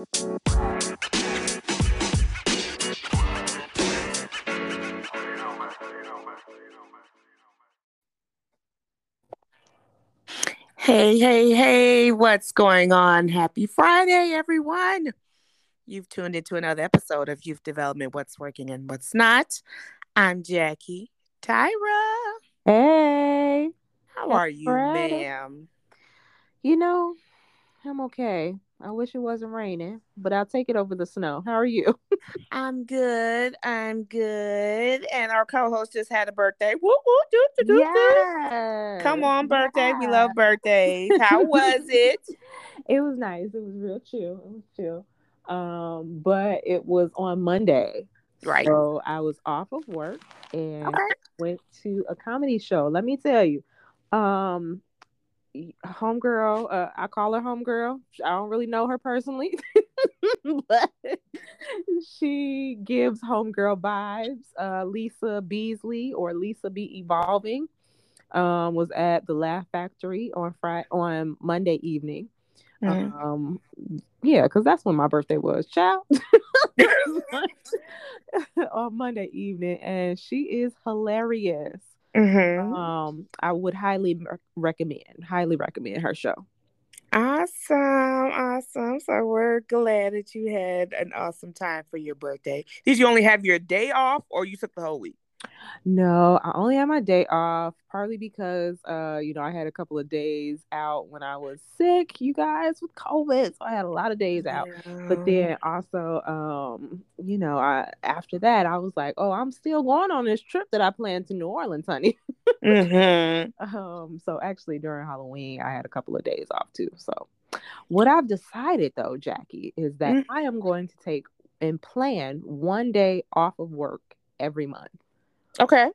Hey, hey, hey, what's going on? Happy Friday, everyone. You've tuned into another episode of Youth Development What's Working and What's Not. I'm Jackie Tyra. Hey. How are you, Friday. ma'am? You know, I'm okay. I wish it wasn't raining, but I'll take it over the snow. How are you? I'm good. I'm good. And our co-host just had a birthday. Woo woo doo, doo, doo, yes. Come on, birthday. Yeah. We love birthdays. How was it? it was nice. It was real chill. It was chill. Um, but it was on Monday. Right. So I was off of work and okay. went to a comedy show. Let me tell you. Um, homegirl. Uh, I call her homegirl. I don't really know her personally, but she gives homegirl vibes. Uh, Lisa Beasley or Lisa Be Evolving um, was at the Laugh Factory on Friday on Monday evening. Mm-hmm. Um, yeah, because that's when my birthday was, child. on Monday evening, and she is hilarious. Mm-hmm. Um, I would highly recommend, highly recommend her show. Awesome, awesome. So we're glad that you had an awesome time for your birthday. Did you only have your day off, or you took the whole week? No, I only had my day off, partly because uh, you know, I had a couple of days out when I was sick, you guys, with COVID. So I had a lot of days out. Yeah. But then also, um, you know, I after that I was like, oh, I'm still going on this trip that I planned to New Orleans, honey. mm-hmm. Um, so actually during Halloween I had a couple of days off too. So what I've decided though, Jackie, is that mm-hmm. I am going to take and plan one day off of work every month. Okay.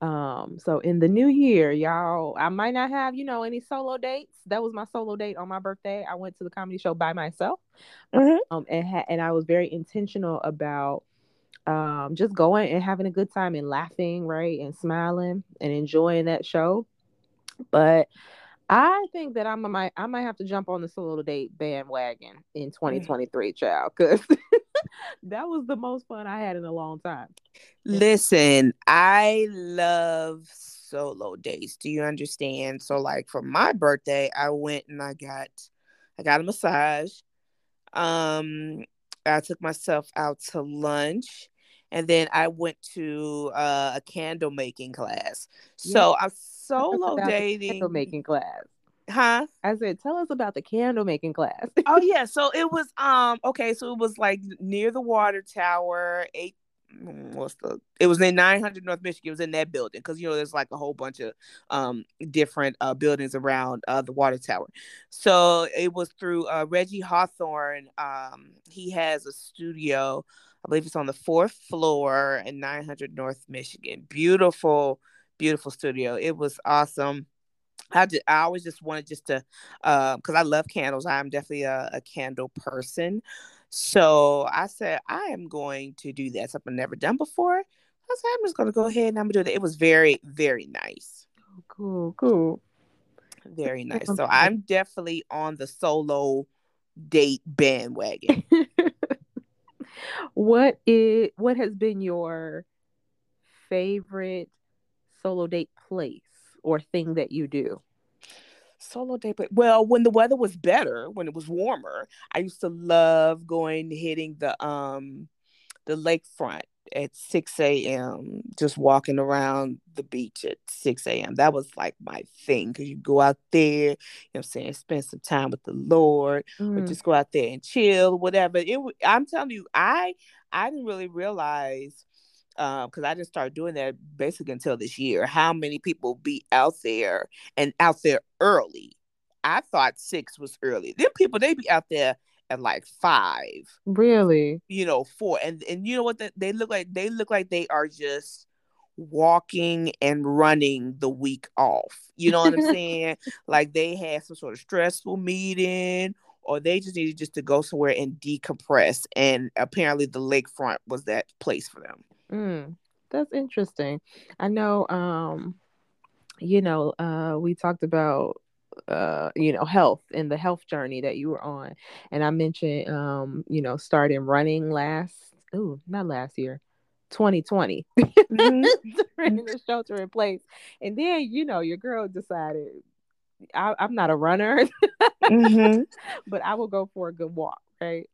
Um, so in the new year, y'all, I might not have, you know, any solo dates. That was my solo date on my birthday. I went to the comedy show by myself. Mm-hmm. Um, and ha- and I was very intentional about um just going and having a good time and laughing, right, and smiling and enjoying that show. But I think that I'm a, might I might have to jump on the solo date bandwagon in 2023, mm. child, because that was the most fun I had in a long time. Listen, I love solo dates. Do you understand? So, like for my birthday, I went and I got I got a massage. Um, I took myself out to lunch and then I went to uh, a candle making class. So I'm solo dating. Candle making class. Huh? I said, tell us about the candle making class. oh yeah, so it was um okay, so it was like near the water tower, eight mm, what's the it was in 900 north michigan it was in that building because you know there's like a whole bunch of um different uh buildings around uh the water tower so it was through uh reggie hawthorne um he has a studio I believe it's on the fourth floor in 900 North Michigan. Beautiful, beautiful studio. It was awesome. I just, I always just wanted just to, because uh, I love candles. I'm definitely a, a, candle person. So I said I am going to do that. Something I've never done before. I said I'm just going to go ahead and I'm gonna do that. It was very, very nice. Oh, cool, cool. Very nice. So I'm definitely on the solo date bandwagon. what is what has been your favorite solo date place or thing that you do? Solo date, but well, when the weather was better, when it was warmer, I used to love going hitting the um the lakefront at 6 a.m. just walking around the beach at 6 a.m. That was like my thing because you go out there, you know what I'm saying, spend some time with the Lord mm. or just go out there and chill, whatever. It I'm telling you, I I didn't really realize because um, I didn't start doing that basically until this year. How many people be out there and out there early? I thought six was early. Then people they be out there at like five. Really? You know, four. And and you know what? they look like they look like they are just walking and running the week off. You know what I'm saying? like they had some sort of stressful meeting or they just needed just to go somewhere and decompress. And apparently the lakefront was that place for them. Mm, that's interesting. I know um, you know, uh we talked about uh you know health and the health journey that you were on and i mentioned um you know starting running last oh not last year 2020 mm-hmm. during the shelter in place and then you know your girl decided I, am not a runner mm-hmm. but i will go for a good walk right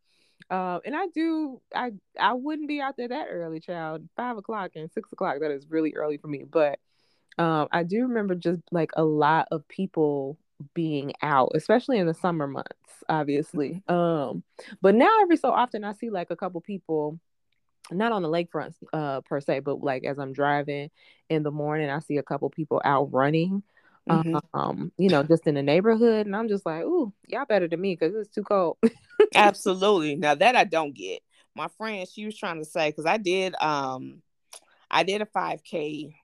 um, and I do, I I wouldn't be out there that early, child. Five o'clock and six o'clock, that is really early for me. But um, I do remember just like a lot of people being out, especially in the summer months, obviously. Um, but now every so often I see like a couple people, not on the lakefront uh per se, but like as I'm driving in the morning, I see a couple people out running. Mm-hmm. Um, you know, just in the neighborhood, and I'm just like, "Ooh, y'all better than me because it's too cold." Absolutely. Now that I don't get. My friend, she was trying to say because I did, um, I did a 5K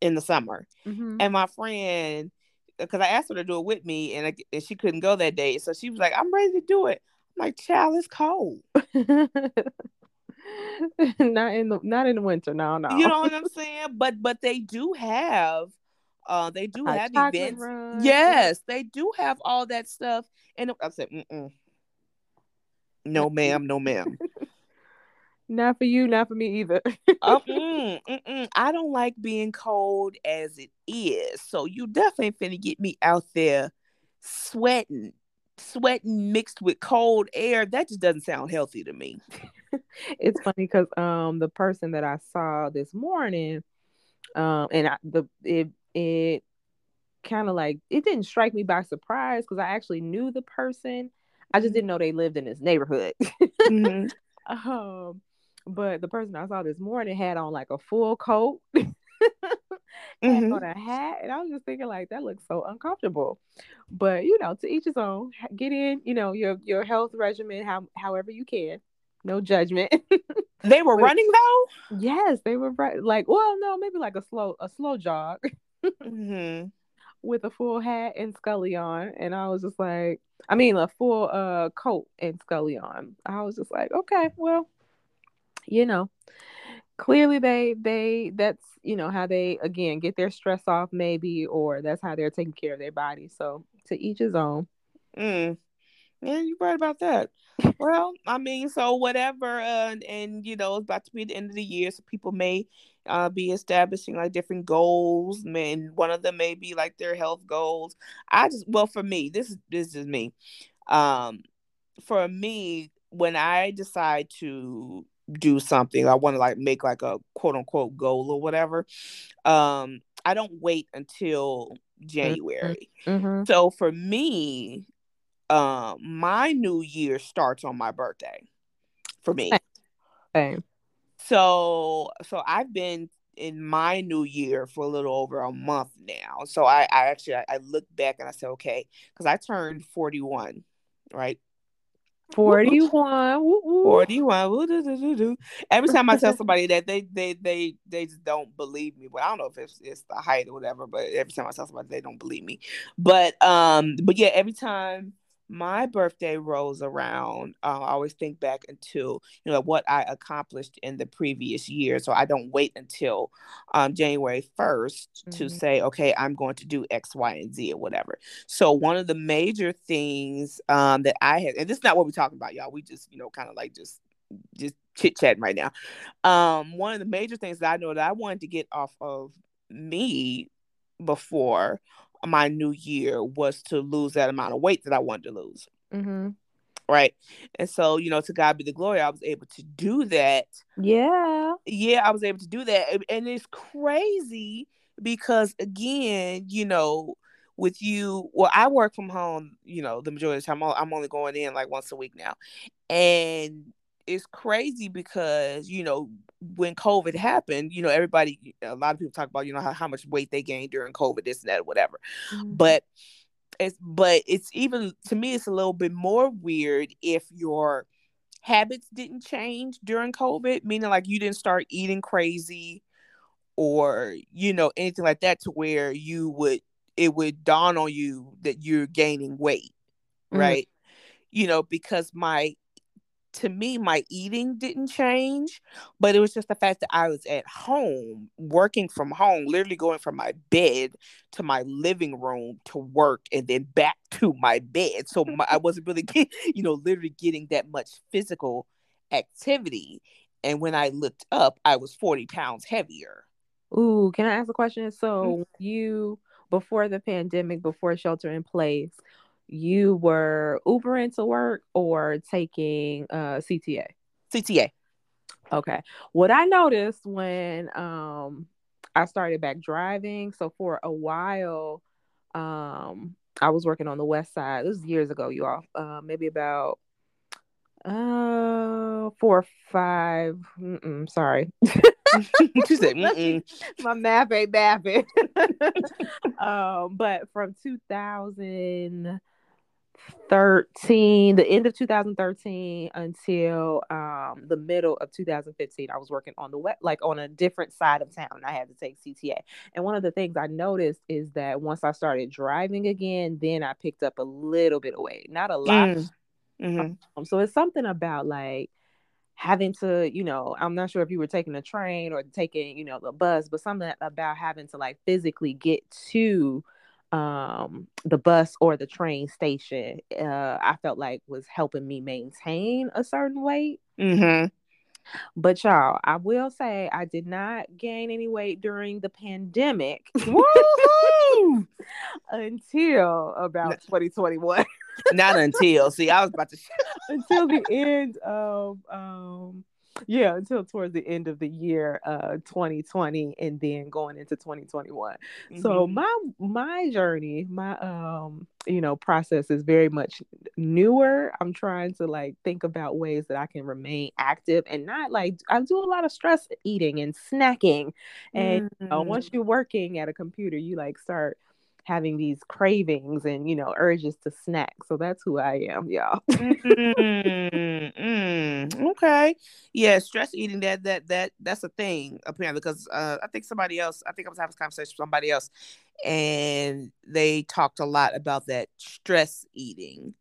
in the summer, mm-hmm. and my friend, because I asked her to do it with me, and, I, and she couldn't go that day, so she was like, "I'm ready to do it." I'm like, "Child, it's cold." not in the not in the winter, no, no. You know what I'm saying? But but they do have uh, they do have events. Run. Yes, they do have all that stuff. And I said, Mm-mm. no, ma'am, no, ma'am. not for you, not for me either. uh, mm, mm, I don't like being cold as it is. So you definitely finna get me out there sweating, sweating mixed with cold air. That just doesn't sound healthy to me. it's funny because um the person that I saw this morning, um, and I, the it it kind of like it didn't strike me by surprise because I actually knew the person. I just didn't know they lived in this neighborhood. mm-hmm. um, but the person I saw this morning had on like a full coat, mm-hmm. on a hat, and I was just thinking like that looks so uncomfortable. But you know, to each his own. Get in, you know, your your health regimen how however you can. No judgment. they were but, running though. Yes, they were right. Like, well, no, maybe like a slow a slow jog mm-hmm. with a full hat and Scully on. And I was just like, I mean, a full uh coat and Scully on. I was just like, okay, well, you know, clearly they they that's you know how they again get their stress off maybe or that's how they're taking care of their body so to each his own mm. yeah you're right about that well i mean so whatever uh, and you know it's about to be the end of the year so people may uh, be establishing like different goals and one of them may be like their health goals i just well for me this is this is me um for me when i decide to do something i want to like make like a quote unquote goal or whatever um i don't wait until mm-hmm. january mm-hmm. so for me um my new year starts on my birthday for me Same. So so I've been in my new year for a little over a month now. So I, I actually I, I look back and I said, okay, because I turned 41, right? 41 41 every time i tell somebody that they they they they just don't believe me. But i don't know if it's, it's the height or whatever but every time i tell somebody they don't believe me. But um but yeah every time my birthday rolls around, uh, I always think back into you know what I accomplished in the previous year. So I don't wait until um, January 1st mm-hmm. to say, okay, I'm going to do X, Y, and Z or whatever. So one of the major things um, that I had, and this is not what we're talking about, y'all. We just you know kind of like just just chit chatting right now. Um, one of the major things that I know that I wanted to get off of me before my new year was to lose that amount of weight that I wanted to lose. Mm-hmm. Right. And so, you know, to God be the glory, I was able to do that. Yeah. Yeah, I was able to do that. And it's crazy because, again, you know, with you, well, I work from home, you know, the majority of the time. I'm only going in like once a week now. And it's crazy because you know when COVID happened, you know everybody, a lot of people talk about you know how, how much weight they gained during COVID, this and that, whatever. Mm-hmm. But it's but it's even to me, it's a little bit more weird if your habits didn't change during COVID, meaning like you didn't start eating crazy or you know anything like that to where you would it would dawn on you that you're gaining weight, mm-hmm. right? You know because my to me, my eating didn't change, but it was just the fact that I was at home, working from home, literally going from my bed to my living room to work and then back to my bed. So my, I wasn't really, get, you know, literally getting that much physical activity. And when I looked up, I was 40 pounds heavier. Ooh, can I ask a question? So mm-hmm. you, before the pandemic, before shelter in place, you were Ubering to work or taking uh, CTA? CTA. Okay. What I noticed when um, I started back driving, so for a while, um, I was working on the west side. This was years ago, you all. Uh, maybe about uh four or five. Mm-mm, sorry. she said, Mm-mm. "My math ain't mapping." um, but from 2000 13 the end of 2013 until um the middle of 2015 i was working on the wet like on a different side of town i had to take cta and one of the things i noticed is that once i started driving again then i picked up a little bit of weight not a lot mm. mm-hmm. um, so it's something about like having to you know i'm not sure if you were taking a train or taking you know the bus but something about having to like physically get to um, the bus or the train station, uh, I felt like was helping me maintain a certain weight. Mm-hmm. But y'all, I will say I did not gain any weight during the pandemic until about 2021. not until. See, I was about to until the end of um yeah until towards the end of the year uh 2020 and then going into 2021 mm-hmm. so my my journey my um you know process is very much newer i'm trying to like think about ways that i can remain active and not like i do a lot of stress eating and snacking and mm-hmm. you know, once mm. you're working at a computer you like start having these cravings and you know urges to snack. So that's who I am, y'all. mm, mm, okay, yeah, stress eating that that that that's a thing apparently because uh, I think somebody else. I think I was having a conversation with somebody else, and they talked a lot about that stress eating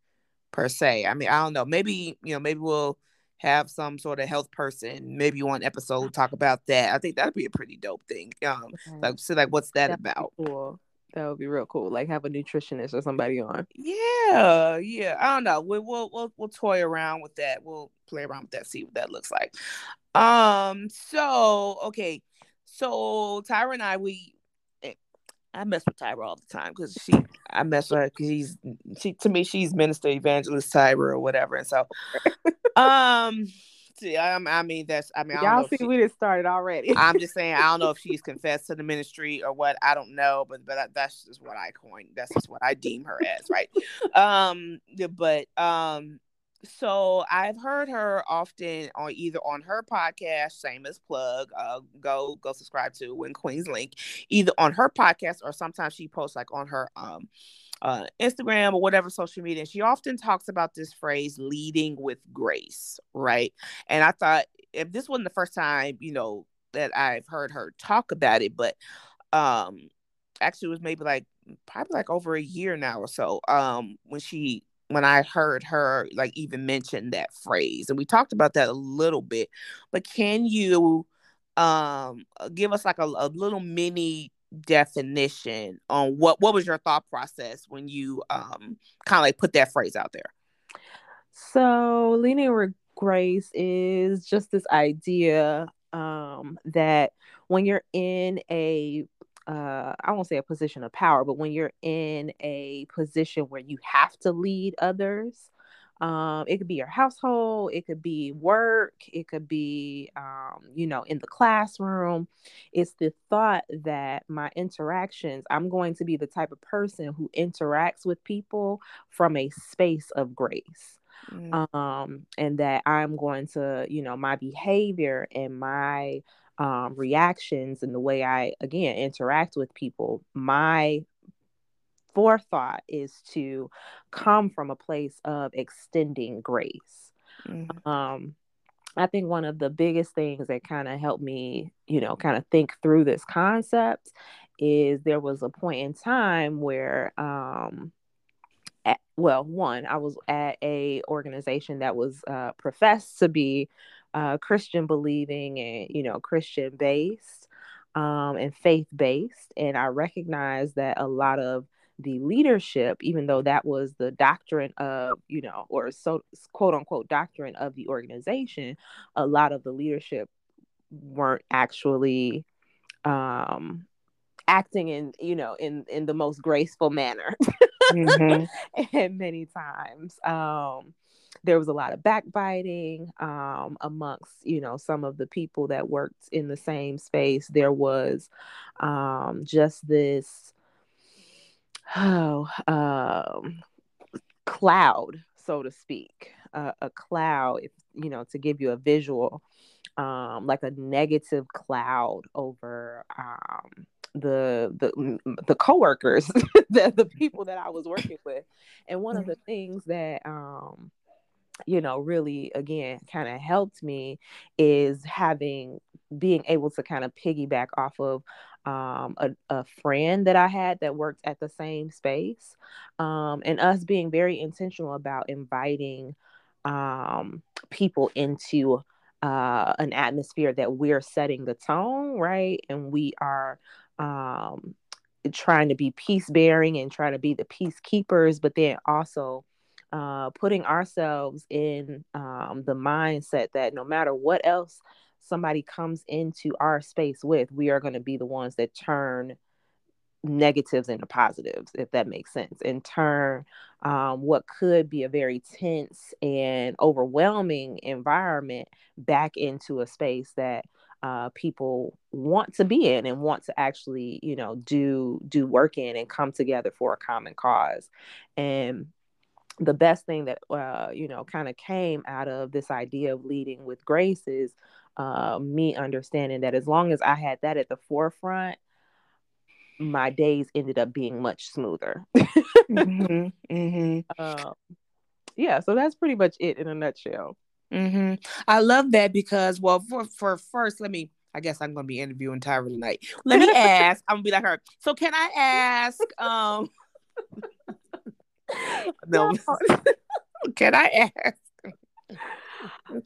per se. I mean, I don't know. Maybe you know, maybe we'll have some sort of health person maybe one episode talk about that i think that'd be a pretty dope thing um like so like what's that That'd about cool. That would be real cool. Like have a nutritionist or somebody on. Yeah, yeah. I don't know. We, will we'll we'll toy around with that. We'll play around with that. See what that looks like. Um. So okay. So Tyra and I, we, eh, I mess with Tyra all the time because she, I mess with her because she's, she to me she's minister evangelist Tyra or whatever, and so, um. I, I mean, that's. I mean, I y'all see, she, we just started already. I'm just saying, I don't know if she's confessed to the ministry or what. I don't know, but but that's just what I coined. That's just what I deem her as, right? um, but um, so I've heard her often on either on her podcast, same as plug, uh, go go subscribe to When Queens Link, either on her podcast or sometimes she posts like on her um uh, Instagram or whatever social media. She often talks about this phrase leading with grace, right? And I thought if this wasn't the first time, you know, that I've heard her talk about it, but um actually it was maybe like probably like over a year now or so um when she when I heard her like even mention that phrase and we talked about that a little bit but can you um give us like a, a little mini definition on what what was your thought process when you um kind of like put that phrase out there? So leaning with grace is just this idea um that when you're in a uh i won't say a position of power but when you're in a position where you have to lead others um, it could be your household, it could be work, it could be, um, you know, in the classroom. It's the thought that my interactions, I'm going to be the type of person who interacts with people from a space of grace. Mm. Um, and that I'm going to, you know, my behavior and my um, reactions and the way I, again, interact with people, my forethought is to come from a place of extending grace. Mm-hmm. Um, I think one of the biggest things that kind of helped me, you know, kind of think through this concept is there was a point in time where um, well, one, I was at a organization that was uh, professed to be uh, Christian believing and you know Christian based um, and faith based, and I recognized that a lot of the leadership, even though that was the doctrine of, you know, or so quote unquote doctrine of the organization, a lot of the leadership weren't actually um acting in you know in in the most graceful manner mm-hmm. and many times um there was a lot of backbiting um, amongst you know some of the people that worked in the same space there was um, just this oh um, cloud so to speak. Uh, a cloud if you know to give you a visual um, like a negative cloud over um, the the the coworkers, the the people that I was working with, and one of the things that um, you know really again kind of helped me is having being able to kind of piggyback off of um, a, a, friend that I had that worked at the same space, um, and us being very intentional about inviting um, people into uh, an atmosphere that we're setting the tone, right? And we are um, trying to be peace bearing and trying to be the peacekeepers, but then also uh, putting ourselves in um, the mindset that no matter what else somebody comes into our space with, we are going to be the ones that turn negatives into positives, if that makes sense, and turn um, what could be a very tense and overwhelming environment back into a space that uh, people want to be in and want to actually you know do do work in and come together for a common cause. And the best thing that uh, you know kind of came out of this idea of leading with grace is uh, me understanding that as long as i had that at the forefront my days ended up being much smoother mm-hmm, mm-hmm. Uh, yeah so that's pretty much it in a nutshell Mm-hmm. I love that because, well, for for first, let me. I guess I'm gonna be interviewing Tyra tonight. Let me ask. I'm gonna be like her. So can I ask? Um, no. can I ask?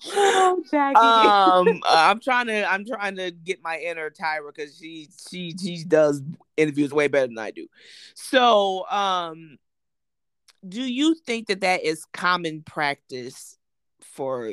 Oh, Jackie. Um, I'm trying to I'm trying to get my inner Tyra because she she she does interviews way better than I do. So, um, do you think that that is common practice for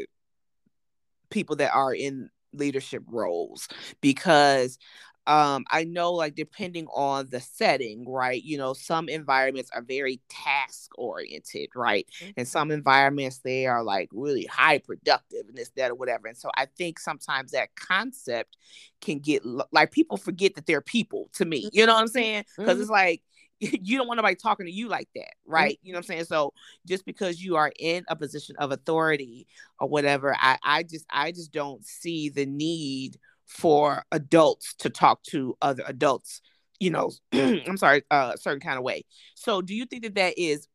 people that are in leadership roles because um i know like depending on the setting right you know some environments are very task oriented right mm-hmm. and some environments they are like really high productive and this that or whatever and so i think sometimes that concept can get like people forget that they're people to me you know what i'm saying because mm-hmm. it's like you don't want nobody talking to you like that, mm-hmm. right? Mm-hmm. You know what I'm saying? So just because you are in a position of authority or whatever, I, I just I just don't see the need for adults to talk to other adults, you know, I'm sorry, uh, a certain kind of way. So do you think that that is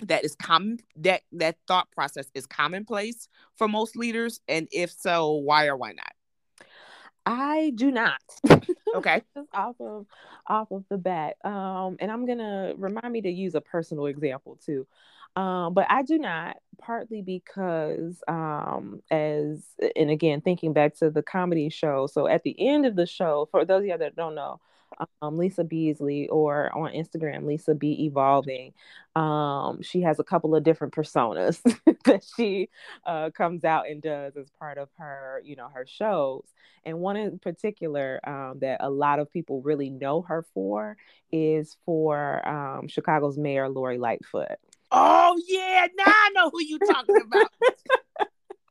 that is common that that thought process is commonplace for most leaders and if so why or why not I do not. Okay. Just off of off of the bat. Um, and I'm gonna remind me to use a personal example too. Um, but I do not, partly because um as and again thinking back to the comedy show. So at the end of the show, for those of you that don't know, um, Lisa Beasley or on Instagram, Lisa Be Evolving. Um, she has a couple of different personas that she uh, comes out and does as part of her, you know, her shows. And one in particular um, that a lot of people really know her for is for um, Chicago's Mayor Lori Lightfoot. Oh yeah, now I know who you talking about.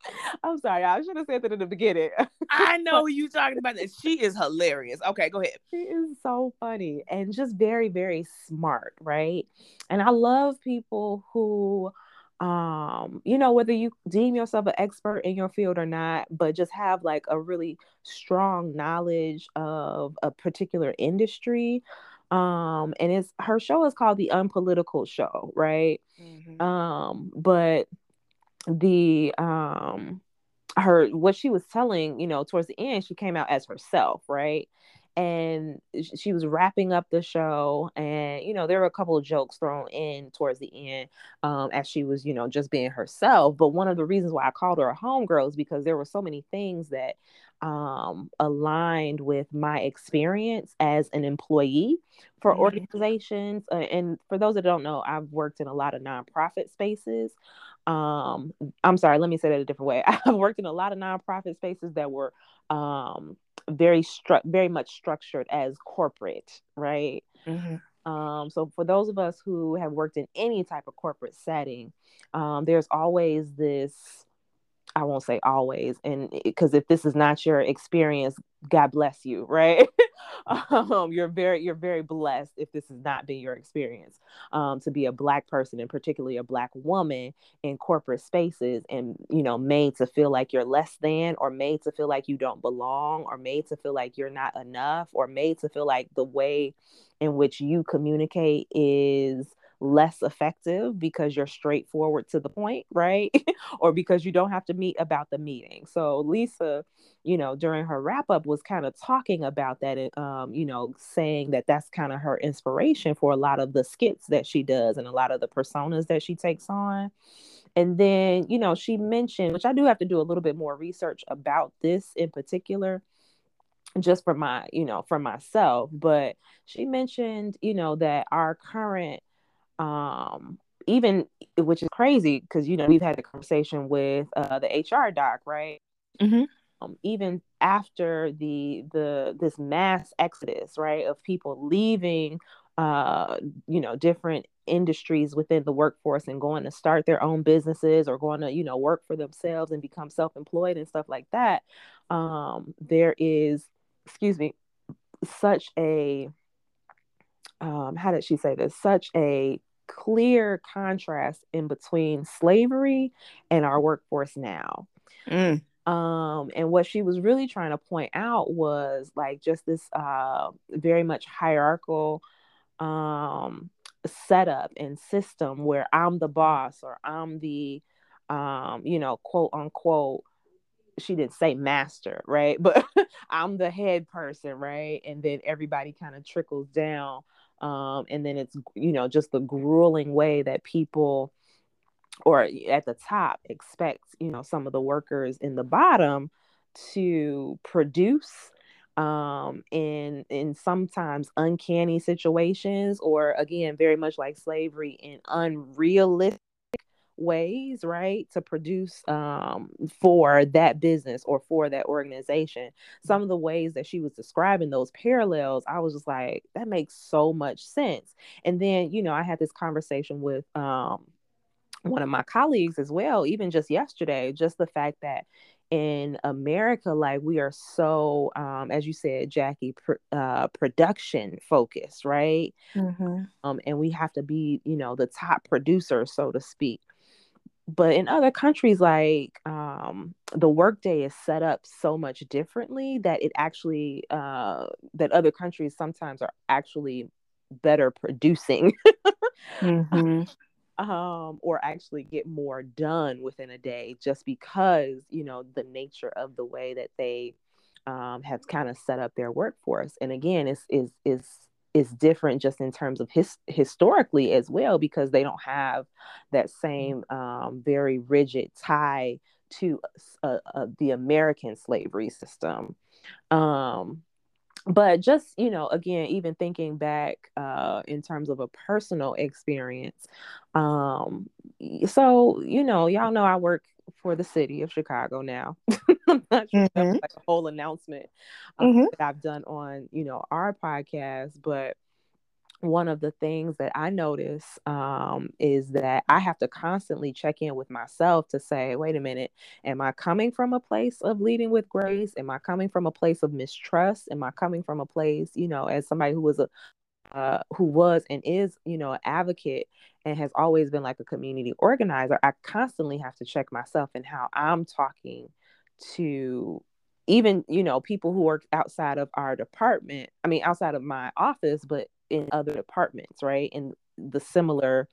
I'm sorry, I should have said that in the beginning. I know who you talking about that. She is hilarious. Okay, go ahead. She is so funny and just very, very smart, right? And I love people who um you know whether you deem yourself an expert in your field or not but just have like a really strong knowledge of a particular industry um and it's her show is called the unpolitical show right mm-hmm. um but the um her what she was telling you know towards the end she came out as herself right and she was wrapping up the show and you know there were a couple of jokes thrown in towards the end um, as she was you know just being herself but one of the reasons why i called her a homegirl is because there were so many things that um, aligned with my experience as an employee for organizations uh, and for those that don't know i've worked in a lot of nonprofit spaces um, i'm sorry let me say that a different way. I've worked in a lot of nonprofit spaces that were um, very stru- very much structured as corporate, right? Mm-hmm. Um, so for those of us who have worked in any type of corporate setting, um, there's always this I won't say always, and because if this is not your experience, God bless you, right? um, you're very you're very blessed if this has not been your experience um, to be a black person and particularly a black woman in corporate spaces and you know made to feel like you're less than or made to feel like you don't belong or made to feel like you're not enough or made to feel like the way in which you communicate is less effective because you're straightforward to the point, right? or because you don't have to meet about the meeting. So Lisa, you know, during her wrap up was kind of talking about that, um, you know, saying that that's kind of her inspiration for a lot of the skits that she does and a lot of the personas that she takes on. And then, you know, she mentioned, which I do have to do a little bit more research about this in particular just for my you know for myself but she mentioned you know that our current um even which is crazy because you know we've had the conversation with uh, the hr doc right mm-hmm. um, even after the the this mass exodus right of people leaving uh you know different industries within the workforce and going to start their own businesses or going to you know work for themselves and become self-employed and stuff like that um there is excuse me such a um how did she say this such a clear contrast in between slavery and our workforce now. Mm. Um, and what she was really trying to point out was like just this uh, very much hierarchical um, setup and system where I'm the boss or I'm the, um, you know, quote unquote, she didn't say master, right? But I'm the head person, right? And then everybody kind of trickles down um, and then it's you know just the grueling way that people or at the top expect you know some of the workers in the bottom to produce um, in in sometimes uncanny situations or again very much like slavery in unrealistic ways, right, to produce um, for that business or for that organization. Some of the ways that she was describing those parallels, I was just like, that makes so much sense. And then, you know, I had this conversation with um, one of my colleagues as well, even just yesterday, just the fact that in America, like we are so, um, as you said, Jackie, pr- uh, production focused, right? Mm-hmm. Um, and we have to be, you know, the top producer, so to speak but in other countries like um, the workday is set up so much differently that it actually uh, that other countries sometimes are actually better producing mm-hmm. um, or actually get more done within a day just because you know the nature of the way that they um, have kind of set up their workforce and again it's is is is different just in terms of his historically as well because they don't have that same um, very rigid tie to uh, uh, the American slavery system. Um, but just you know again even thinking back uh in terms of a personal experience um so you know y'all know i work for the city of chicago now i'm not sure mm-hmm. like a whole announcement um, mm-hmm. that i've done on you know our podcast but one of the things that I notice um, is that I have to constantly check in with myself to say, wait a minute, am I coming from a place of leading with grace? Am I coming from a place of mistrust? Am I coming from a place, you know, as somebody who was a uh, who was and is, you know, an advocate and has always been like a community organizer, I constantly have to check myself and how I'm talking to even, you know, people who work outside of our department. I mean, outside of my office, but in other departments, right? In the similar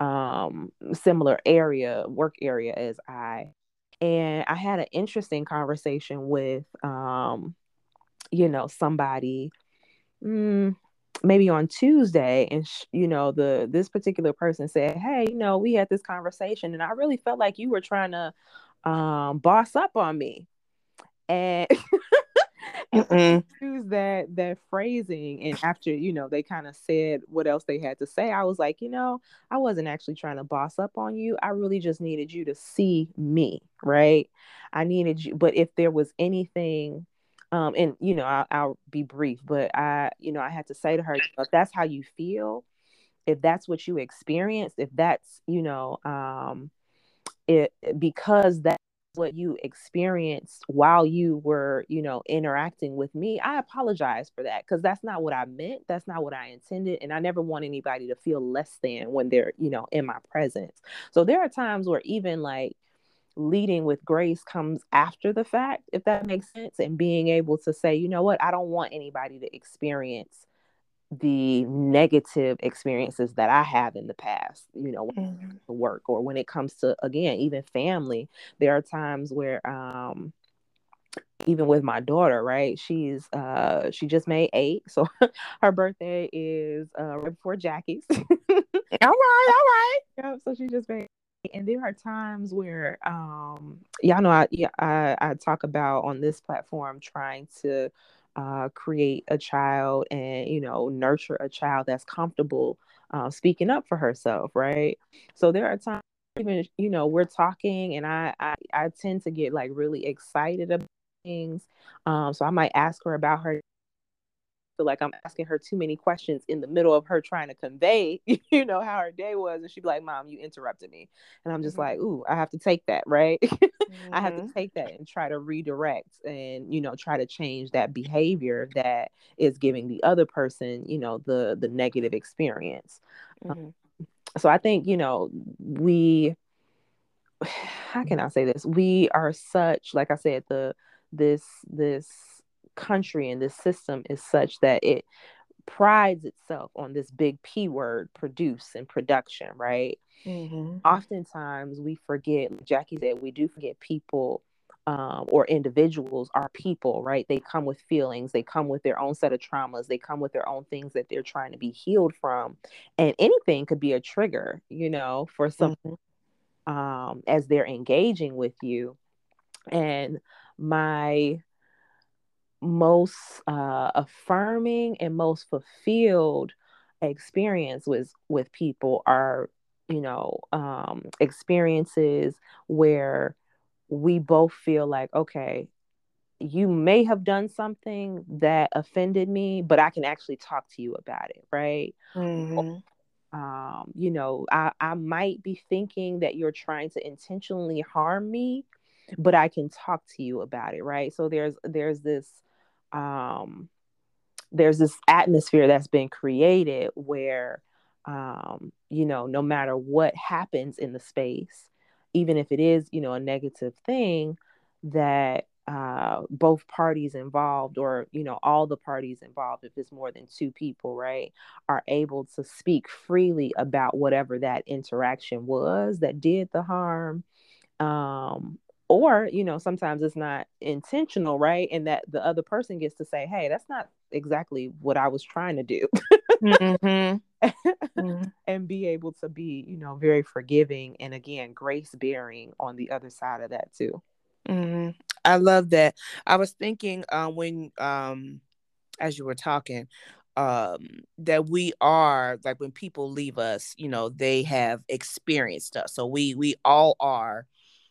um similar area, work area as I. And I had an interesting conversation with um you know, somebody mm, maybe on Tuesday and sh- you know the this particular person said, "Hey, you know, we had this conversation and I really felt like you were trying to um boss up on me." And use that that phrasing and after you know they kind of said what else they had to say i was like you know i wasn't actually trying to boss up on you. I really just needed you to see me right? I needed you but if there was anything um and you know I'll, I'll be brief but i you know i had to say to her if that's how you feel if that's what you experienced if that's you know um it because that's what you experienced while you were, you know, interacting with me, I apologize for that because that's not what I meant. That's not what I intended. And I never want anybody to feel less than when they're, you know, in my presence. So there are times where even like leading with grace comes after the fact, if that makes sense, and being able to say, you know what, I don't want anybody to experience the negative experiences that I have in the past, you know, mm-hmm. work or when it comes to again, even family, there are times where um even with my daughter, right? She's uh she just made eight, so her birthday is uh right before Jackie's. all right, all right. Yeah, so she just made and there are times where um y'all know I I, I talk about on this platform trying to uh, create a child and you know nurture a child that's comfortable uh, speaking up for herself right? So there are times even you know we're talking and I, I i tend to get like really excited about things. Um so i might ask her about her feel like I'm asking her too many questions in the middle of her trying to convey, you know, how her day was. And she'd be like, Mom, you interrupted me. And I'm just mm-hmm. like, Ooh, I have to take that, right? Mm-hmm. I have to mm-hmm. take that and try to redirect and, you know, try to change that behavior that is giving the other person, you know, the the negative experience. Um, mm-hmm. Um, so I think, you know, we how can I say this? We are such, like I said, the this this country and this system is such that it prides itself on this big P word, produce and production, right? Mm-hmm. Oftentimes we forget, like Jackie said, we do forget people um, or individuals are people, right? They come with feelings, they come with their own set of traumas, they come with their own things that they're trying to be healed from. And anything could be a trigger, you know, for some mm-hmm. um, as they're engaging with you. And my most uh, affirming and most fulfilled experience with with people are you know um, experiences where we both feel like okay you may have done something that offended me but i can actually talk to you about it right mm-hmm. um, you know I, I might be thinking that you're trying to intentionally harm me but i can talk to you about it right so there's there's this um, there's this atmosphere that's been created where um, you know no matter what happens in the space even if it is you know a negative thing that uh, both parties involved or you know all the parties involved if it's more than two people right are able to speak freely about whatever that interaction was that did the harm um, or you know sometimes it's not intentional right and that the other person gets to say hey that's not exactly what i was trying to do mm-hmm. mm-hmm. and be able to be you know very forgiving and again grace bearing on the other side of that too mm-hmm. i love that i was thinking uh, when um as you were talking um that we are like when people leave us you know they have experienced us so we we all are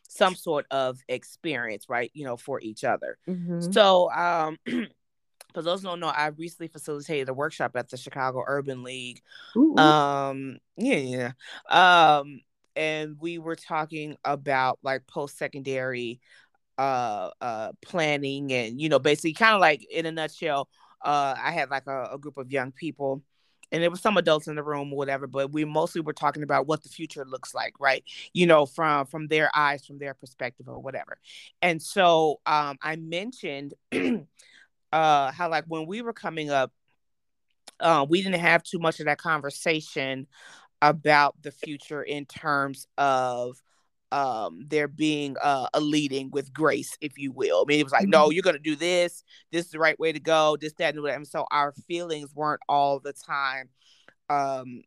some sort of experience, right? You know, for each other. Mm-hmm. So, um, for those who don't know, I recently facilitated a workshop at the Chicago Urban League. Ooh. Um, yeah, yeah. Um, and we were talking about like post secondary uh uh planning and you know basically kind of like in a nutshell uh i had like a, a group of young people and there was some adults in the room or whatever but we mostly were talking about what the future looks like right? You know from from their eyes from their perspective or whatever. And so um i mentioned uh how like when we were coming up uh, we didn't have too much of that conversation about the future in terms of um they're being uh a leading with grace if you will. I mean it was like mm-hmm. no you're gonna do this. This is the right way to go. This that and whatever and so our feelings weren't all the time um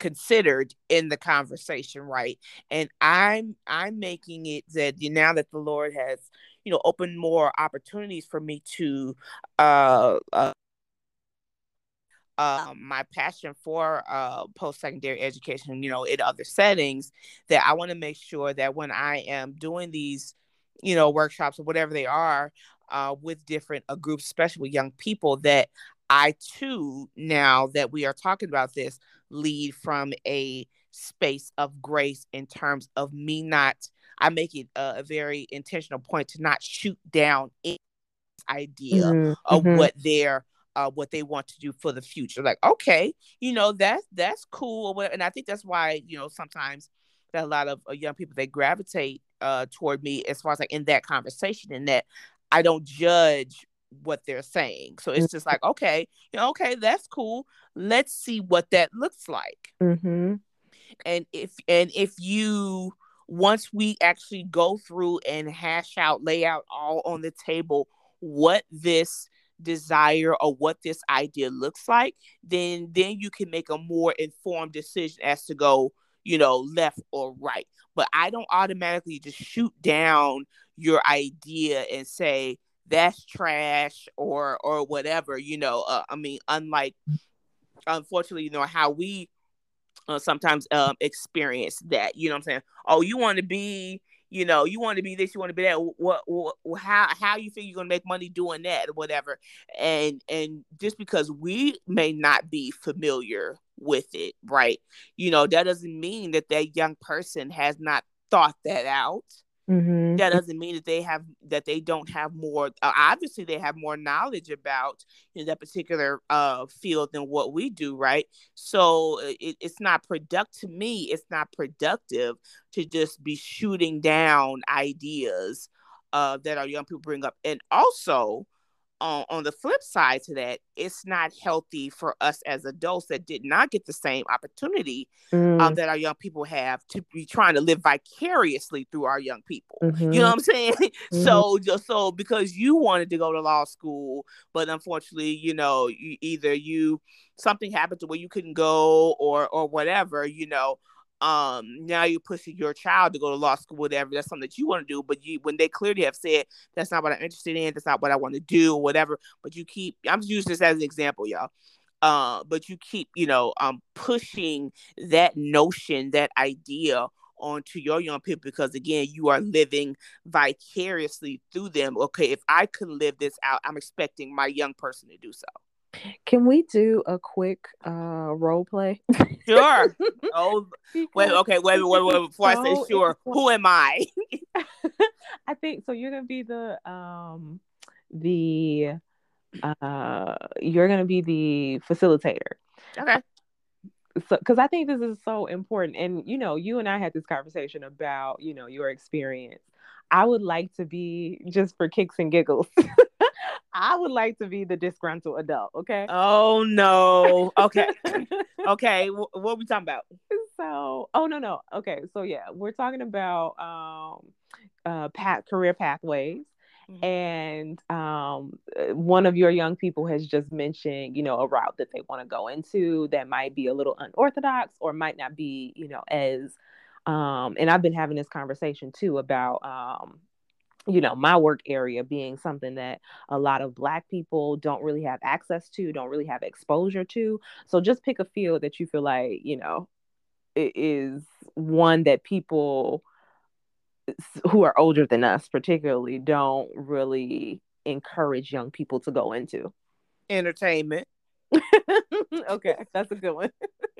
considered in the conversation right? And i'm i'm making it that you now that the lord has you know opened more opportunities for me to uh, uh um, my passion for uh, post secondary education, you know, in other settings, that I want to make sure that when I am doing these, you know, workshops or whatever they are uh, with different uh, groups, especially with young people, that I too, now that we are talking about this, lead from a space of grace in terms of me not, I make it a, a very intentional point to not shoot down any idea mm-hmm. of mm-hmm. what their uh, what they want to do for the future. Like, okay, you know, that's that's cool. And I think that's why, you know, sometimes that a lot of uh, young people they gravitate uh, toward me as far as like in that conversation and that I don't judge what they're saying. So it's just like, okay, you know, okay, that's cool. Let's see what that looks like. Mm-hmm. And if and if you once we actually go through and hash out, lay out all on the table what this desire or what this idea looks like, then then you can make a more informed decision as to go, you know, left or right. But I don't automatically just shoot down your idea and say that's trash or or whatever, you know. Uh, I mean, unlike unfortunately, you know how we uh, sometimes um experience that, you know what I'm saying? Oh, you want to be you know, you want to be this, you want to be that. What, what, how, how you think you're gonna make money doing that, or whatever. And and just because we may not be familiar with it, right? You know, that doesn't mean that that young person has not thought that out. Mm-hmm. That doesn't mean that they have that they don't have more. Uh, obviously, they have more knowledge about you know, that particular uh, field than what we do, right? So uh, it, it's not productive to me. It's not productive to just be shooting down ideas uh, that our young people bring up, and also on, on the flip side to that, it's not healthy for us as adults that did not get the same opportunity um, mm. um, that our young people have to be trying to live vicariously through our young people. Mm-hmm. You know what I'm saying? Mm-hmm. So, so because you wanted to go to law school, but unfortunately, you know, you, either you something happened to where you couldn't go or or whatever, you know um now you're pushing your child to go to law school whatever that's something that you want to do but you when they clearly have said that's not what i'm interested in that's not what i want to do or whatever but you keep i'm just using this as an example y'all uh but you keep you know um pushing that notion that idea onto your young people because again you are living vicariously through them okay? If i could live this out i'm expecting my young person to do so can we do a quick uh role play? Sure. oh, wait. Okay. Wait. Wait. Wait. Before so I say sure, who am I? I think so. You're gonna be the um the uh you're gonna be the facilitator. Okay. So, because I think this is so important, and you know, you and I had this conversation about you know your experience. I would like to be just for kicks and giggles. I would like to be the disgruntled adult. Okay. Oh no. Okay. okay. What, what are we talking about? So, oh no, no. Okay. So yeah, we're talking about um, uh, path career pathways. Mm-hmm. And um, uh, one of your young people has just mentioned, you know, a route that they want to go into that might be a little unorthodox or might not be, you know, as um, and I've been having this conversation too about um, you know my work area being something that a lot of black people don't really have access to don't really have exposure to. So just pick a field that you feel like you know it is one that people who are older than us particularly don't really encourage young people to go into. Entertainment. Okay that's a good one.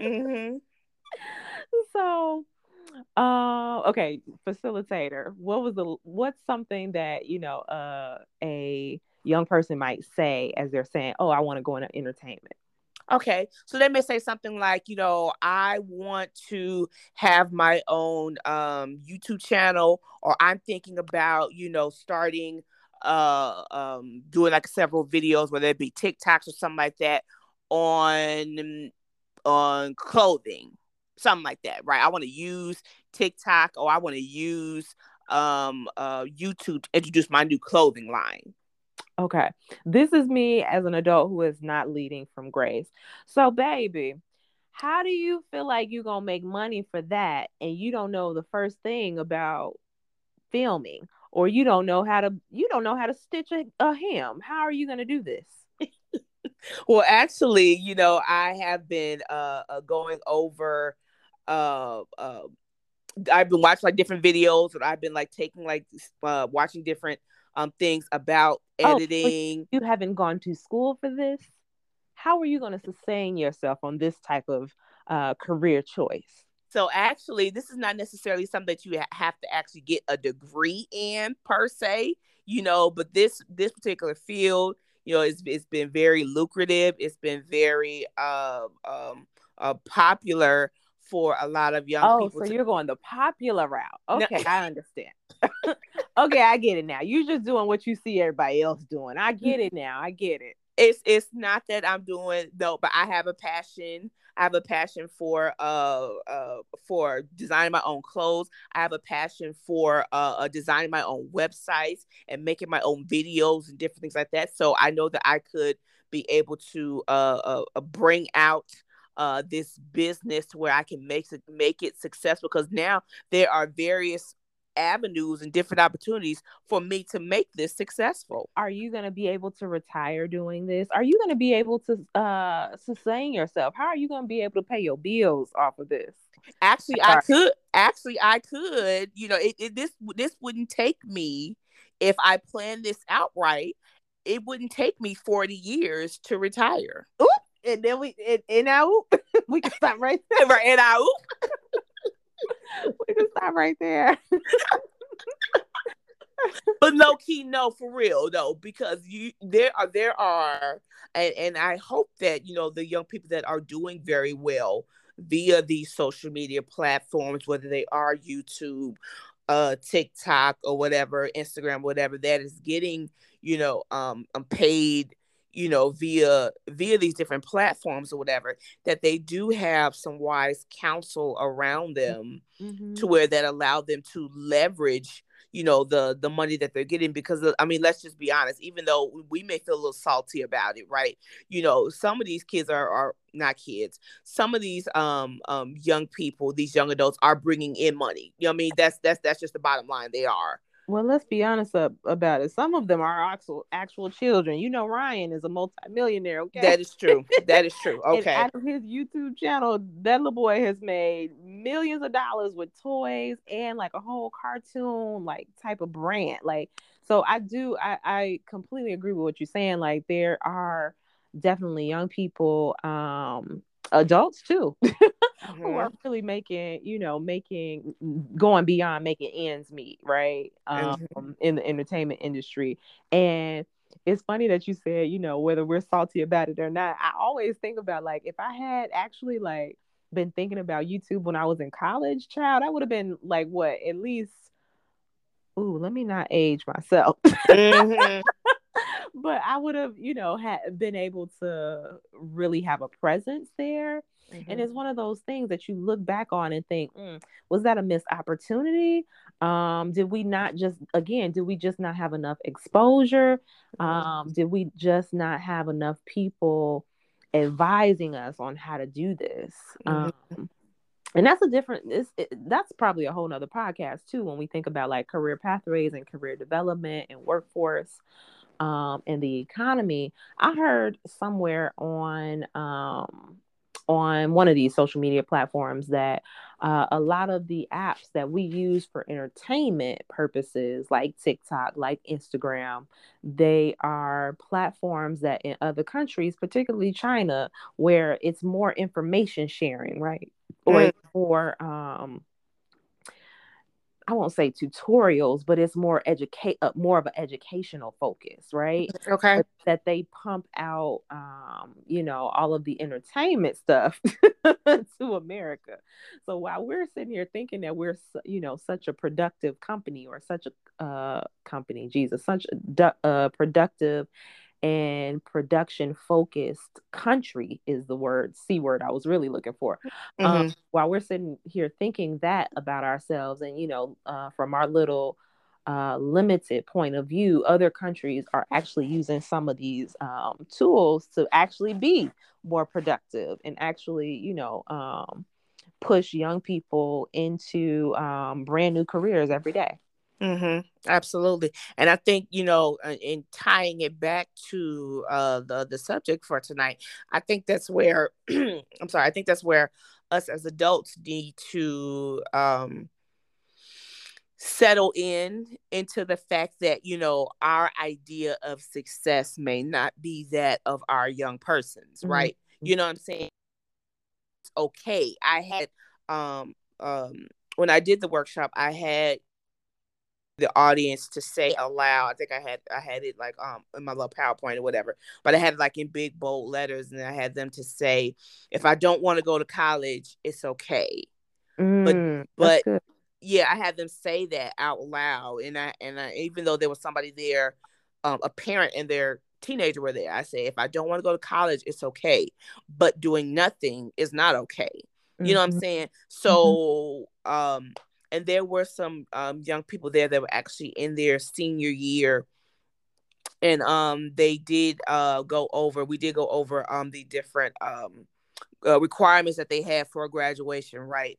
Mm-hmm. so uh, okay, facilitator. What was the what's something that you know uh, a young person might say as they're saying, "Oh, I want to go into entertainment." Okay, so they may say something like, you know, I want to have my own um, YouTube channel, or I'm thinking about, you know, starting, uh, um, doing like several videos, whether it be TikToks or something like that, on on clothing something like that, right? I want to use TikTok or I want to use um uh YouTube to introduce my new clothing line. Okay. This is me as an adult who is not leading from grace. So, baby, how do you feel like you're going to make money for that and you don't know the first thing about filming or you don't know how to you don't know how to stitch a, a hem? How are you going to do this? well, actually, you know, I have been uh, uh going over uh uh I've been watching like different videos and I've been like taking like uh watching different um things about editing. Oh, you haven't gone to school for this? How are you going to sustain yourself on this type of uh, career choice? So actually, this is not necessarily something that you have to actually get a degree in per se, you know. But this this particular field, you know, it's it's been very lucrative. It's been very uh, um, uh, popular for a lot of young oh, people. so to- you're going the popular route. Okay, no. I understand. okay, I get it now. You're just doing what you see everybody else doing. I get it now. I get it. It's it's not that I'm doing no, but I have a passion. I have a passion for uh uh for designing my own clothes. I have a passion for uh, uh designing my own websites and making my own videos and different things like that. So I know that I could be able to uh, uh, uh bring out uh, this business to where I can make it make it successful because now there are various avenues and different opportunities for me to make this successful. Are you going to be able to retire doing this? Are you going to be able to uh, sustain yourself? How are you going to be able to pay your bills off of this? Actually, I could. Actually, I could. You know, it, it this this wouldn't take me if I plan this out right. It wouldn't take me forty years to retire. Ooh and then we and, and out we can stop right there. right and out. we can stop right there. but no key, no, for real, though, because you there are there are and, and I hope that you know the young people that are doing very well via these social media platforms, whether they are YouTube, uh TikTok or whatever, Instagram, whatever, that is getting, you know, um, um paid you know via via these different platforms or whatever that they do have some wise counsel around them mm-hmm. to where that allow them to leverage you know the the money that they're getting because of, i mean let's just be honest even though we may feel a little salty about it right? You know some of these kids are are not kids some of these um um young people these young adults are bringing in money. You know i mean? That's that's that's just the bottom line they are well, let's be honest up, about it. Some of them are actual actual children. You know, Ryan is a multimillionaire. Okay, that is true. That is true. Okay, out of his YouTube channel, that little boy has made millions of dollars with toys and like a whole cartoon like type of brand. Like, so I do. I I completely agree with what you're saying. Like, there are definitely young people, um, adults too. mm-hmm. who are really making, you know, making going beyond making ends meet, right? Um, mm-hmm. in the entertainment industry. And it's funny that you said, you know, whether we're salty about it or not. I always think about like if I had actually like been thinking about YouTube when I was in college, child, I would have been like what, at least ooh, let me not age myself. Mm-hmm. but I would have, you know, had been able to really have a presence there Mm-hmm. And it's one of those things that you look back on and think, mm, was that a missed opportunity? Um, did we not just, again, did we just not have enough exposure? Mm-hmm. Um, did we just not have enough people advising us on how to do this? Mm-hmm. Um, and that's a different it's, it, that's probably a whole nother podcast too when we think about like career pathways and career development and workforce um, and the economy i heard somewhere on um, on one of these social media platforms that uh, a lot of the apps that we use for entertainment purposes, like TikTok, like Instagram, they are platforms that in other countries, particularly China, where it's more information sharing, right? Or for um, I won't say tutorials, but it's more educate uh, more of an educational focus, right? Okay. But that they pump out, um, you know, all of the entertainment stuff to America. So while we're sitting here thinking that we're, you know, such a productive company or such a uh, company, Jesus, such a uh, productive and production focused country is the word c word i was really looking for um, mm-hmm. um, while we're sitting here thinking that about ourselves and you know uh, from our little uh, limited point of view other countries are actually using some of these um, tools to actually be more productive and actually you know um, push young people into um, brand new careers every day Mm-hmm. Absolutely, and I think you know, in tying it back to uh, the the subject for tonight, I think that's where I'm sorry. I think that's where us as adults need to um, settle in into the fact that you know our idea of success may not be that of our young persons, mm-hmm. right? You know what I'm saying? It's okay. I had um um when I did the workshop, I had the audience to say aloud. I think I had I had it like um in my little PowerPoint or whatever, but I had it like in big bold letters, and I had them to say, if I don't want to go to college, it's okay. Mm, but but yeah, I had them say that out loud, and I and I even though there was somebody there, um, a parent and their teenager were there, I say, if I don't want to go to college, it's okay, but doing nothing is not okay. You mm-hmm. know what I'm mm-hmm. saying? Mm-hmm. So um and there were some um, young people there that were actually in their senior year. And um they did uh go over we did go over um the different um uh, requirements that they had for graduation right?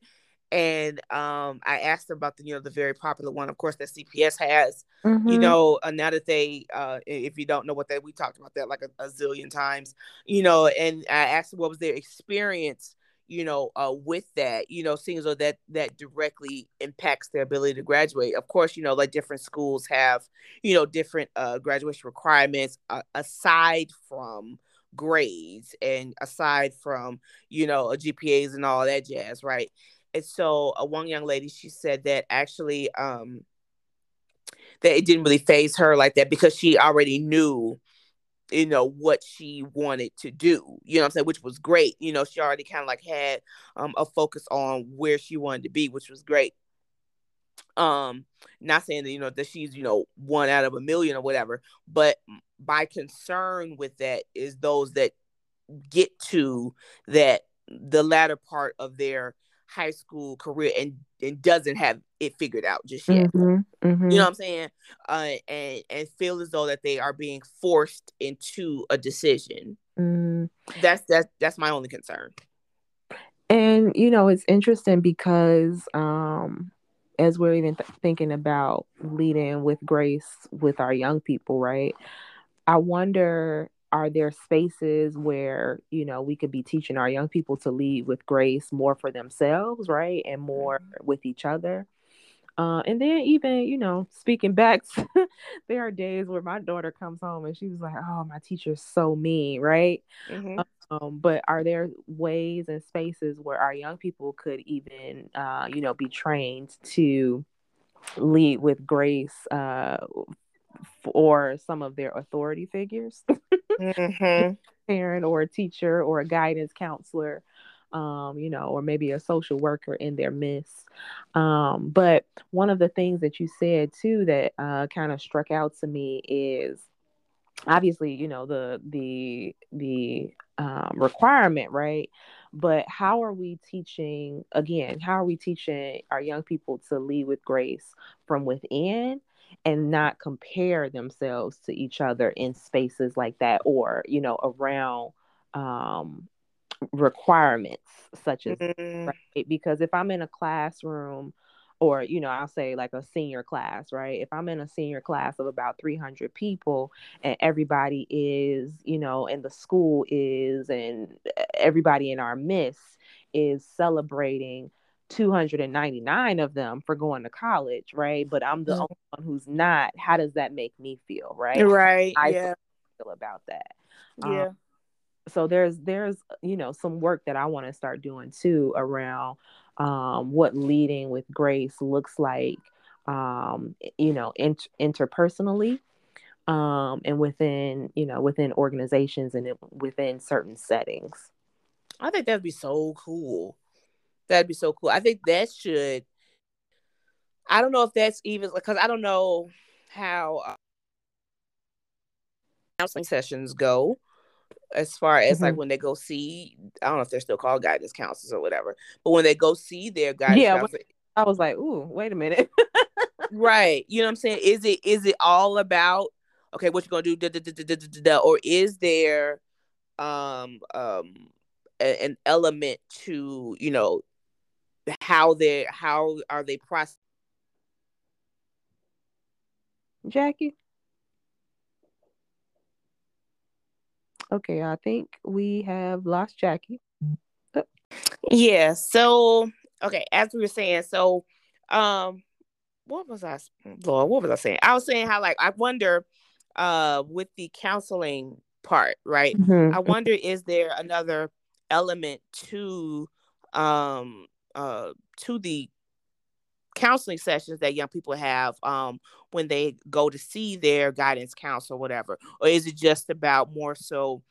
And um i asked them about the you know the very popular one of course that cps has. Mm-hmm. you know uh, now that they uh if you don't know what that we talked about that like a, a zillion times you know and i asked them what was their experience you know, uh, with that, you know, seeing as though that that directly impacts their ability to graduate. Of course, you know, like different schools have, you know, different uh, graduation requirements uh, aside from grades and aside from, you know, GPAs and all that jazz, right? And so, uh, one young lady, she said that actually, um, that it didn't really faze her like that because she already knew you know what she wanted to do you know what i'm saying which was great you know she already kind of like had um a focus on where she wanted to be which was great. Um not saying that you know that she's you know one out of a million or whatever but my concern with that is those that get to that the latter part of their high school career and and doesn't have it figured out just yet. Mm-hmm, mm-hmm. You know what I'm saying? Uh, and and feel as though that they are being forced into a decision. Mm. That's that's that's my only concern. And you know, it's interesting because um as we're even th- thinking about leading with grace with our young people, right? I wonder are there spaces where you know we could be teaching our young people to lead with grace more for themselves right and more mm-hmm. with each other uh, and then even you know speaking back there are days where my daughter comes home and she's like oh my teacher's so mean right mm-hmm. um, but are there ways and spaces where our young people could even uh, you know be trained to lead with grace uh, or some of their authority figures, mm-hmm. parent or a teacher or a guidance counselor, um, you know, or maybe a social worker in their midst. Um, but one of the things that you said too that uh, kind of struck out to me is obviously, you know, the the the um, requirement, right? But how are we teaching again? How are we teaching our young people to lead with grace from within? And not compare themselves to each other in spaces like that or you know around um, requirements such as mm-hmm. right? because if i'm in a classroom or you know i'll say like a senior class right if i'm in a senior class of about 300 people and everybody is you know and the school is and everybody in our midst is celebrating 299 of them for going to college, right? But I'm the mm-hmm. only one who's not. How does that make me feel, right? Right. I yeah. feel about that. Yeah. Um, so there's there's you know some work that I want to start doing too around um, what leading with grace looks like, um, you know, int- interpersonally, um, and within you know within organizations and within certain settings. I think that'd be so cool. That'd be so cool. I think that should. I don't know if that's even because I don't know how uh, counseling sessions go as far as mm-hmm. like when they go see. I don't know if they're still called guidance counselors or whatever, but when they go see their guidance, yeah. Counselor, I was like, ooh, wait a minute. right. You know what I'm saying? Is it is it all about okay, what you gonna do, da, da, da, or is there um um a, an element to you know how they how are they processing Jackie. Okay, I think we have lost Jackie. Yeah. So okay, as we were saying, so um, what was I? Lord, what was I saying? I was saying how like I wonder, uh, with the counseling part, right? Mhm. I wonder is there another element to um uh to the counseling sessions that young people have um when they go to see their guidance counselor or whatever? Or is it just about more so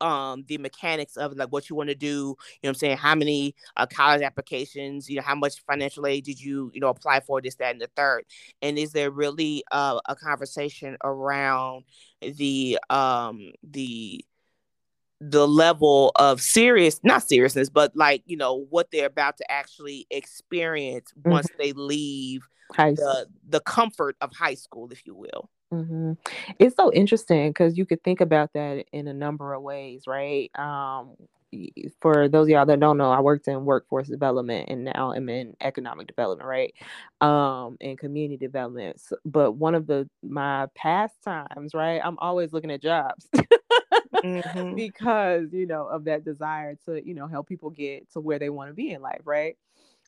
um the mechanics of like what you want to do? You know i'm saying? How many uh, college applications? You know how much financial aid did you you know apply for? This that and the third. And is there really uh, a conversation around the um the the level of serious not seriousness but like you know what they're about to actually experience once they leave High the the comfort of high school if you will hmm It's so interesting because you could think about that in a number of ways, right? Um, for those of y'all that don't know, I worked in workforce development and now I'm in economic development, right? Um, and community development. But one of the my pastimes, right? I'm always looking at jobs Mhm. because you know of that desire to you know help people get to where they want to be in life, right?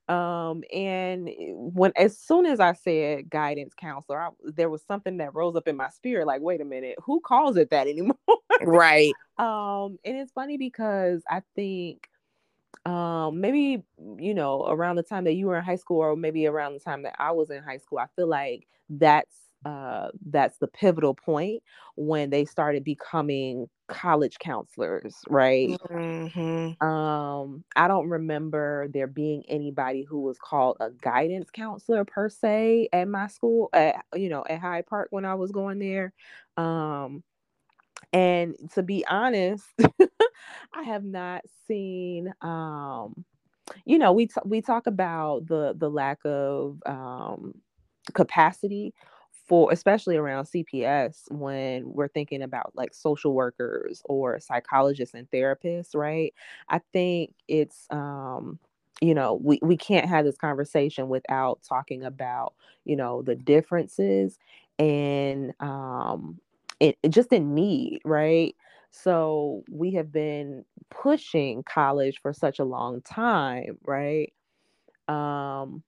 um and when as soon as i said guidance counselor I, there was something that rose up in my spirit like wait a minute who calls it that anymore right um and it's funny because i think um maybe you know around the time that you were in high school or maybe around the time that i was in high school i feel like that's uh that's the pivotal point when they started becoming college counselors right Mhm. um i don't remember there being anybody who was called a guidance counselor per se at my school at you know at hyde park when i was going there um and to be honest i have not seen um you know we t- we talk about the the lack of um capacity for especially around CPS when we're thinking about like social workers or psychologists and therapists, right? I think it's um you know, we, we can't have this conversation without talking about, you know, the differences and um it, just in need, right? So we have been pushing college for such a long time, right? Um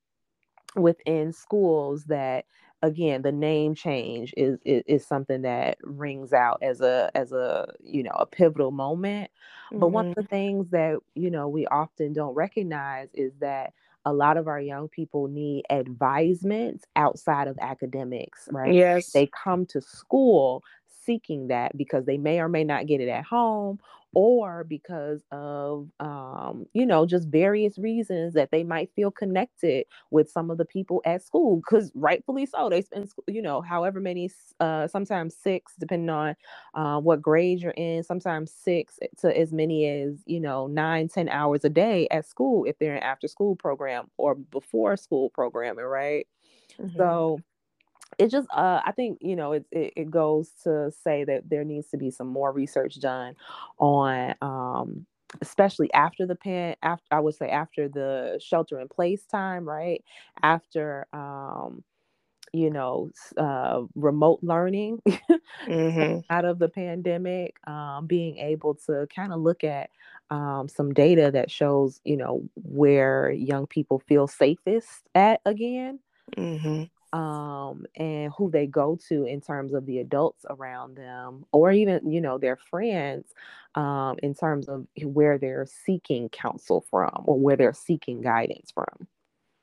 within schools that again the name change is, is is something that rings out as a as a you know a pivotal moment. But one of mm-hmm. the things that you know we often don't recognize is that a lot of our young people need advisement outside of academics right? Yes. They come to school seeking that because they may or may not get it at home or because of um, you know just various reasons that they might feel connected with some of the people at school because rightfully so they spend you know however many uh sometimes six depending on uh, what grade you're in sometimes six to as many as you know nine ten hours a day at school if they're in after school program or before school programming right Mhm. so it just uh i think you know it, it it goes to say that there needs to be some more research done on um especially after the pan after i would say after the shelter in place time right after um you know uh remote learning Mhm. out of the pandemic um being able to kind of look at um, some data that shows you know where young people feel safest at again Mhm. Um, and who they go to in terms of the adults around them, or even you know their friends, um, in terms of where they're seeking counsel from or where they're seeking guidance from.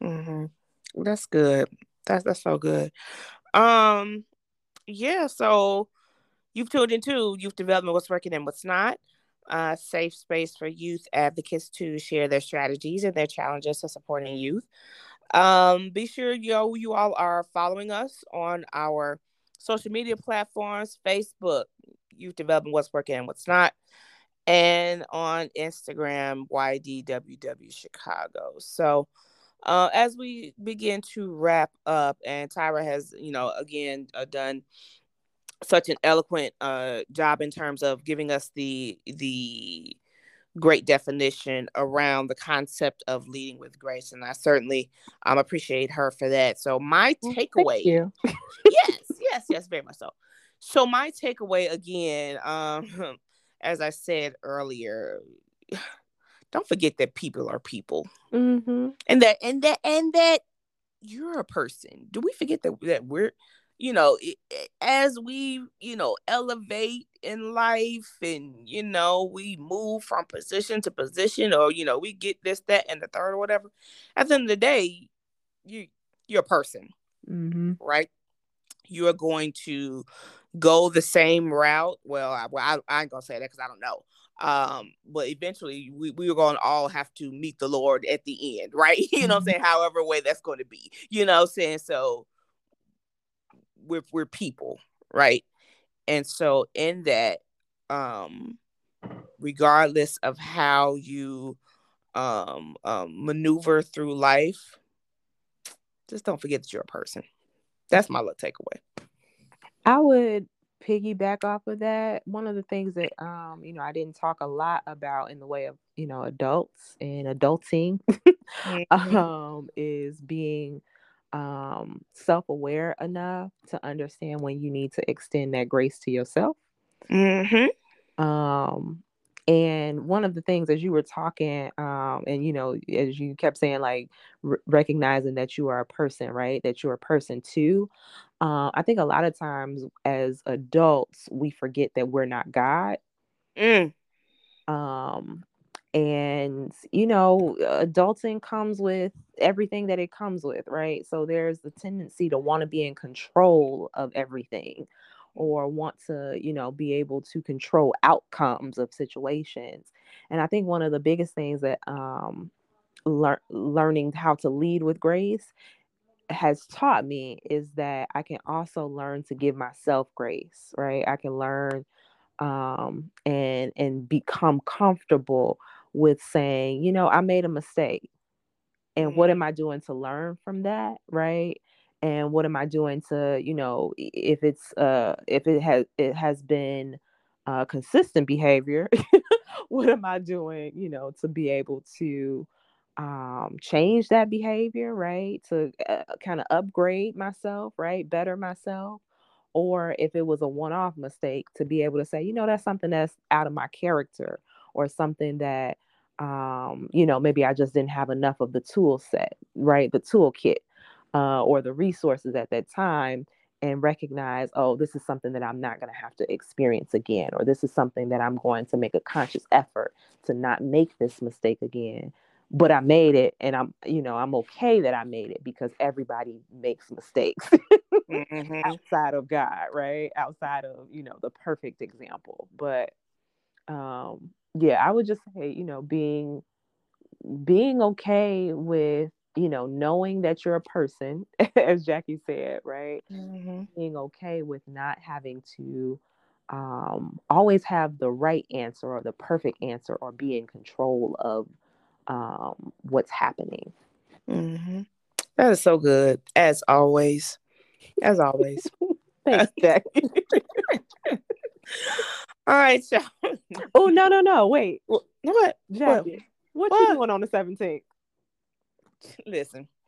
Mhm. That's good. That's that's so good. Um, yeah. So you've tuned into youth development, what's working and what's not. A safe space for youth advocates to share their strategies and their challenges to supporting youth. Um, be sure yo you all are following us on our social media platforms, Facebook, youth development, what's working and what's not. And on Instagram, YDWW Chicago. So uh, as we begin to wrap up, and Tyra has, you know, again uh, done such an eloquent uh, job in terms of giving us the the great definition around the concept of leading with grace and i certainly um, appreciate her for that. So my takeaway yes yes yes very much so. So my takeaway again um, as i said earlier don't forget that people are people. Mm-hmm. and that and that and that you're a person. Do we forget that that we're you know as we you know elevate in life and you know we move from position to position or you know we get this that and the third or whatever at the end of the day you you're a person mm-hmm. right? You are going to go the same route. Well i, well, I, I ain't gonna say that because i don't know. Um but eventually we, we are going to all have to meet the lord at the end right? You know i'm mm-hmm. saying however way that's going to be you know i'm saying? So we're we're people right? And so in that um regardless of how you um, um maneuver through life just don't forget that you're a person. That's my little takeaway. I would piggyback off of that, one of the things that um, you know, I didn't talk a lot about in the way of, you know, adults and adulting mm-hmm. um, is being um, self-aware enough to understand when you need to extend that grace to yourself. Mm-hmm. Um, and one of the things as you were talking, um, and you know, as you kept saying, like r- recognizing that you are a person, right? That you're a person too. Uh, I think a lot of times as adults, we forget that we're not God. Mm. Um, and you know, adulting comes with everything that it comes with, right? So there's the tendency to want to be in control of everything or want to, you know, be able to control outcomes of situations. And I think one of the biggest things that um, lear- learning how to lead with grace has taught me is that I can also learn to give myself grace, right? I can learn um, and and become comfortable with saying, you know, I made a mistake. And what am mm-hmm. I doing to learn from that, right? and what am i doing to you know if it's uh if it has it has been uh consistent behavior what am i doing you know to be able to um change that behavior right to uh, kind of upgrade myself right better myself or if it was a one-off mistake to be able to say you know that's something that's out of my character or something that um you know maybe i just didn't have enough of the tool set right the toolkit uh, or the resources at that time and recognize, oh, this is something that I'm not going to have to experience again, or this is something that I'm going to make a conscious effort to not make this mistake again. But I made it, and I'm, you know, I'm okay that I made it because everybody makes mistakes mm-hmm. outside of God, right? Outside of, you know, the perfect example. But um, yeah, I would just say, you know, being being okay with you know, knowing that you're a person, as Jackie said, right? Mm-hmm. Being okay with not having to um, always have the right answer or the perfect answer or be in control of um, what's happening. Mm-hmm. That is so good, as always. As always. Thanks, Jackie. All right, y'all. oh no, no, no! Wait, what? Jackie, what, what, what you doing on the seventeenth? listen.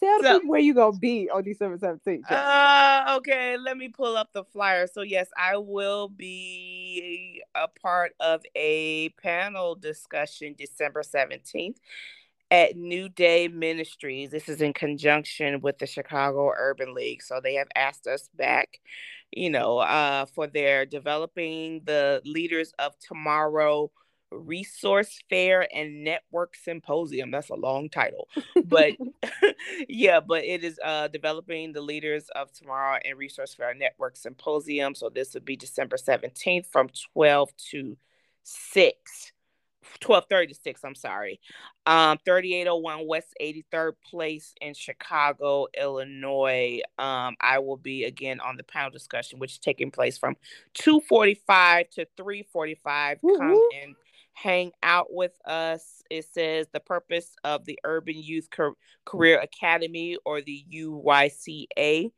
Tell so, me where you gonna be on December 17th. Uh okay, let me pull up the flyer. So yes, I will be a part of a panel discussion December 17th at New Day Ministries. This is in conjunction with the Chicago Urban League. So they have asked us back, you know, uh, for their developing the leaders of tomorrow resource fair and network symposium. That's a long title but yeah but it is uh developing the leaders of tomorrow and resource fair network symposium. So this would be december 17th from 12 to 6 1230 to 6, I'm sorry. Um, 3801 West 83rd Place in Chicago, Illinois. Um, I will be again on the panel discussion, which is taking place from 245 to 345. Mm-hmm. Come and hang out with us. It says the purpose of the Urban Youth Career Academy or the UYCA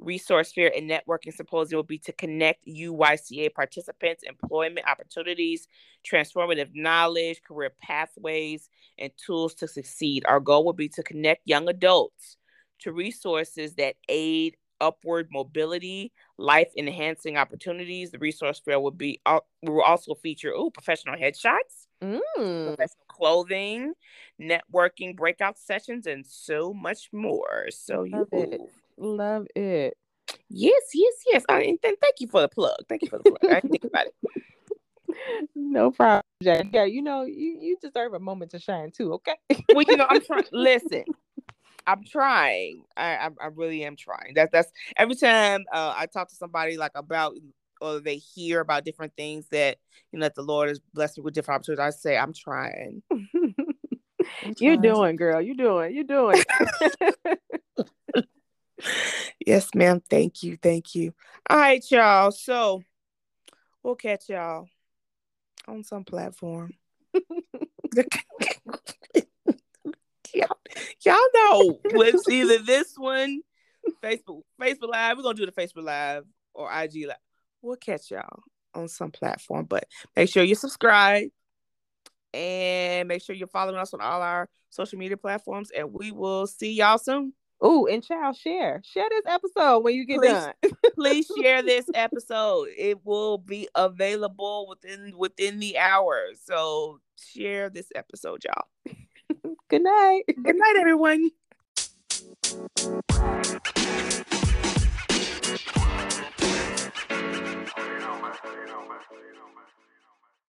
resource fair and networking symposium will be to connect UYCA participants, employment opportunities, transformative knowledge, career pathways, and tools to succeed. Our goal will be to connect young adults to resources that aid upward mobility, life enhancing opportunities. The resource fair will be uh, will also feature oh professional headshots, mm. professional clothing, networking, breakout sessions, and so much more. So you Love it. Yes, yes, yes. I, and thank you for the plug. Thank you for the plug. I didn't think about it. No problem, Jack. Yeah, you know, you, you deserve a moment to shine too, okay? well, you know, I'm trying listen. I'm trying. I, I, I really am trying. That that's every time uh, I talk to somebody like about or they hear about different things that you know that the Lord has blessed me with different opportunities. I say I'm trying. I'm You're doing, girl. You're doing. You're doing yes, ma'am. Thank you. Thank you. All right, y'all. So we'll catch y'all on some platform. y'all, y'all know it's either this one, Facebook, Facebook Live. We're gonna do the Facebook Live or IG Live. We'll catch y'all on some platform, but make sure you subscribe and make sure you're following us on all our social media platforms. And we will see y'all soon. Oh, and child, share share this episode when you get please, done. please share this episode. It will be available within within the hour. So share this episode, y'all. Good night. Good night, everyone. You know, man. You know, man.